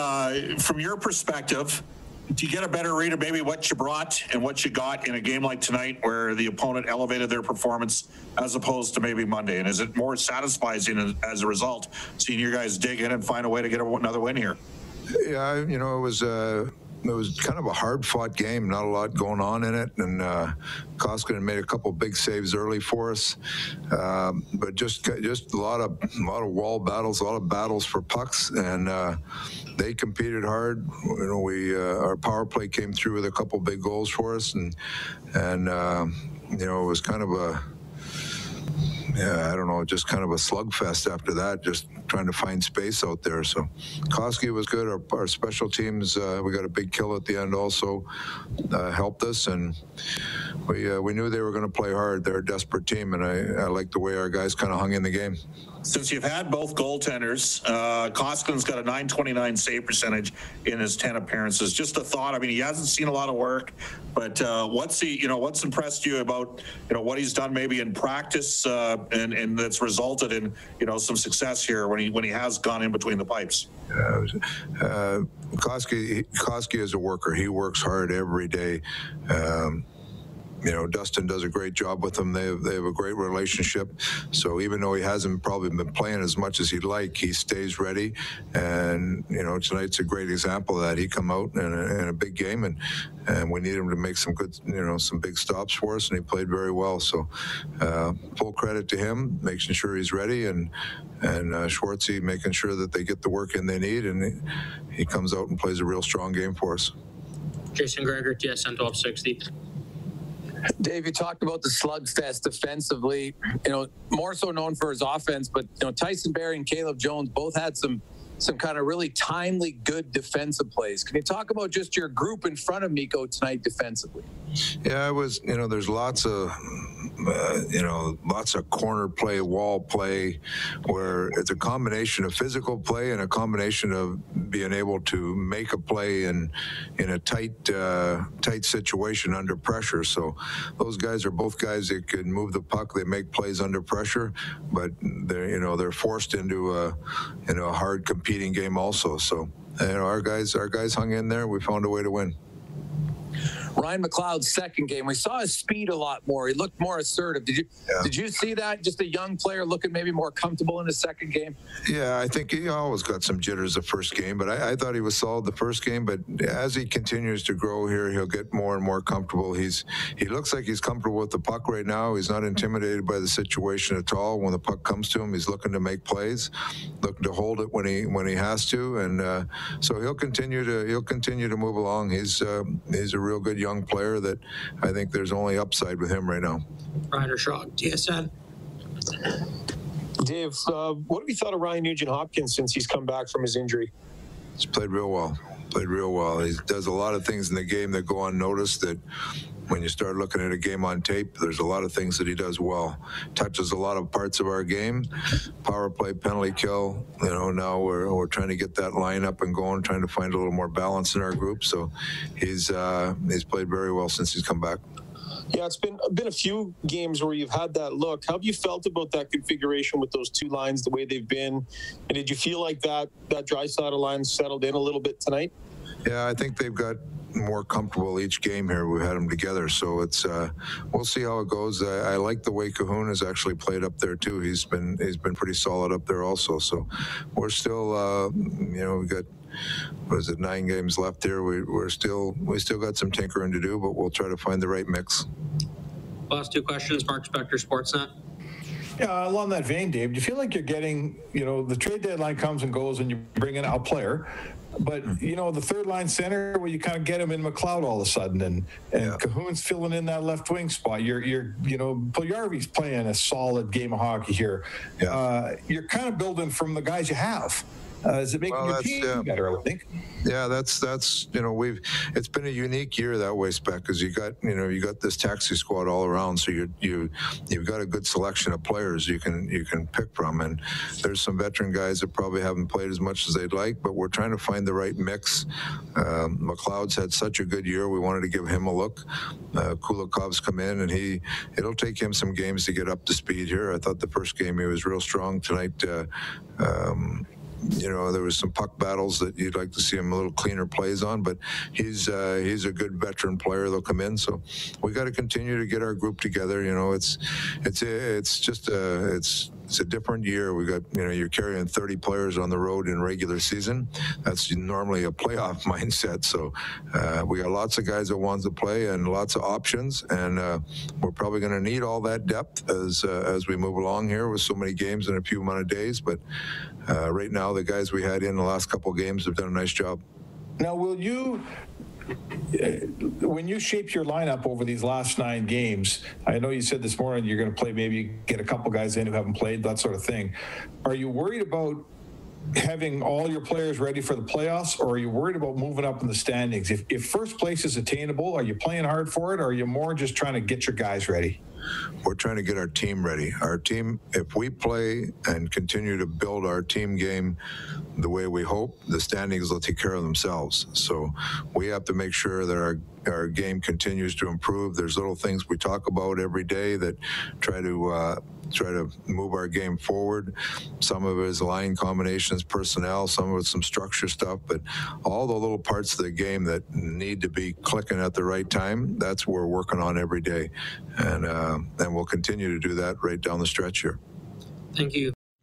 Uh, from your perspective, do you get a better read of maybe what you brought and what you got in a game like tonight where the opponent elevated their performance as opposed to maybe Monday? And is it more satisfying as a result seeing your guys dig in and find a way to get another win here? Yeah, you know, it was. Uh it was kind of a hard fought game, not a lot going on in it. And uh, Koskinen made a couple big saves early for us, um, but just just a lot of a lot of wall battles, a lot of battles for pucks, and uh, they competed hard. You know, we uh, our power play came through with a couple big goals for us, and and uh, you know it was kind of a yeah, I don't know, just kind of a slugfest after that, just trying to find space out there. So Koski was good. Our, our special teams, uh, we got a big kill at the end also, uh, helped us. And we, uh, we knew they were going to play hard. They're a desperate team, and I, I like the way our guys kind of hung in the game since you've had both goaltenders, uh, Koskinen's got a 929 save percentage in his 10 appearances. Just a thought. I mean, he hasn't seen a lot of work, but uh, what's he, you know, what's impressed you about, you know, what he's done maybe in practice uh, and, and that's resulted in, you know, some success here when he when he has gone in between the pipes? Uh, Koski, Koski is a worker. He works hard every day. Um, you know, Dustin does a great job with them. They have, they have a great relationship. So even though he hasn't probably been playing as much as he'd like, he stays ready. And you know, tonight's a great example of that. He come out in a, in a big game, and and we need him to make some good, you know, some big stops for us, and he played very well. So uh, full credit to him, making sure he's ready, and and uh, Schwartzy making sure that they get the work in they need, and he, he comes out and plays a real strong game for us. Jason Gregor, TSN 1260. Dave, you talked about the slugfest defensively. You know, more so known for his offense, but you know Tyson Barrie and Caleb Jones both had some some kind of really timely, good defensive plays. Can you talk about just your group in front of Mikko tonight defensively? Yeah, I was. You know, there's lots of uh, you know, lots of corner play, wall play, where it's a combination of physical play and a combination of being able to make a play in in a tight uh, tight situation under pressure. So those guys are both guys that can move the puck. They make plays under pressure, but they're you know they're forced into a you know a hard competing game also. So you know our guys our guys hung in there. We found a way to win. Ryan McLeod's second game, we saw his speed a lot more. He looked more assertive. Did you yeah. did you see that? Just a young player looking maybe more comfortable in his second game. Yeah, I think he always got some jitters the first game, but I, I thought he was solid the first game. But as he continues to grow here, he'll get more and more comfortable. He's he looks like he's comfortable with the puck right now. He's not intimidated by the situation at all. When the puck comes to him, he's looking to make plays, looking to hold it when he when he has to, and uh, so he'll continue to he'll continue to move along. He's uh, he's a real good young player that I think there's only upside with him right now. Ryan Rishaug, TSN. Dave, uh, what have you thought of Ryan Nugent Hopkins since he's come back from his injury? He's played real well. Played real well. He does a lot of things in the game that go unnoticed that when you start looking at a game on tape, there's a lot of things that he does well. Touches a lot of parts of our game, power play, penalty kill. You know, now we're, we're trying to get that line up and going, trying to find a little more balance in our group. So he's uh, he's played very well since he's come back. Yeah, it's been been a few games where you've had that look. How have you felt about that configuration with those two lines, the way they've been? And did you feel like that that Draisaitl line settled in a little bit tonight? Yeah, I think they've got more comfortable each game here. We've had them together, so it's uh, we'll see how it goes. I, I, like the way Kahun has actually played up there too. He's been he's been pretty solid up there also. So we're still uh, you know we've got what is it nine games left here. We, we're still we still got some tinkering to do, but we'll try to find the right mix. Last two questions, Mark Spector, Sportsnet. Yeah, along that vein, Dave, do you feel like you're getting, you know, the trade deadline comes and goes and you bring in a player, but mm-hmm. you know, the third line center where you kind of get him in McLeod all of a sudden, and and yeah. Kahun's filling in that left wing spot. You're you're you know, Puljujarvi's playing a solid game of hockey here. Yeah. Uh, you're kind of building from the guys you have. Uh, is it making well, your team yeah. better? I would think. Yeah, that's that's you know we've it's been a unique year that way, spec, because you got you know you got this taxi squad all around, so you you you've got a good selection of players you can you can pick from, and there's some veteran guys that probably haven't played as much as they'd like, but we're trying to find the right mix. Um, McLeod's had such a good year, we wanted to give him a look. Uh, Kulikov's come in, and he it'll take him some games to get up to speed here. I thought the first game he was real strong tonight. Uh, um, you know, there was some puck battles that you'd like to see him a little cleaner plays on, but he's uh, he's a good veteran player. They'll come in, so we got to continue to get our group together. You know, it's it's it's just a it's it's a different year. We got you know you're carrying 30 players on the road in regular season. That's normally a playoff mindset. So uh, we got lots of guys that want to play and lots of options, and uh, we're probably going to need all that depth as uh, as we move along here with so many games in a few amount of days. But uh, right now, the guys we had in the last couple of games have done a nice job. Now, will you, when you shape your lineup over these last nine games, I know you said this morning you're going to play, maybe get a couple guys in who haven't played, that sort of thing. Are you worried about having all your players ready for the playoffs, or are you worried about moving up in the standings? If, if first place is attainable, are you playing hard for it, or are you more just trying to get your guys ready? We're trying to get our team ready. Our team, if we play and continue to build our team game the way we hope, the standings will take care of themselves. So we have to make sure that our our game continues to improve. There's little things we talk about every day that try to uh, try to move our game forward. Some of it is line combinations, personnel, some of it's some structure stuff, but all the little parts of the game that need to be clicking at the right time, that's what we're working on every day. And, uh, and we'll continue to do that right down the stretch here. Thank you.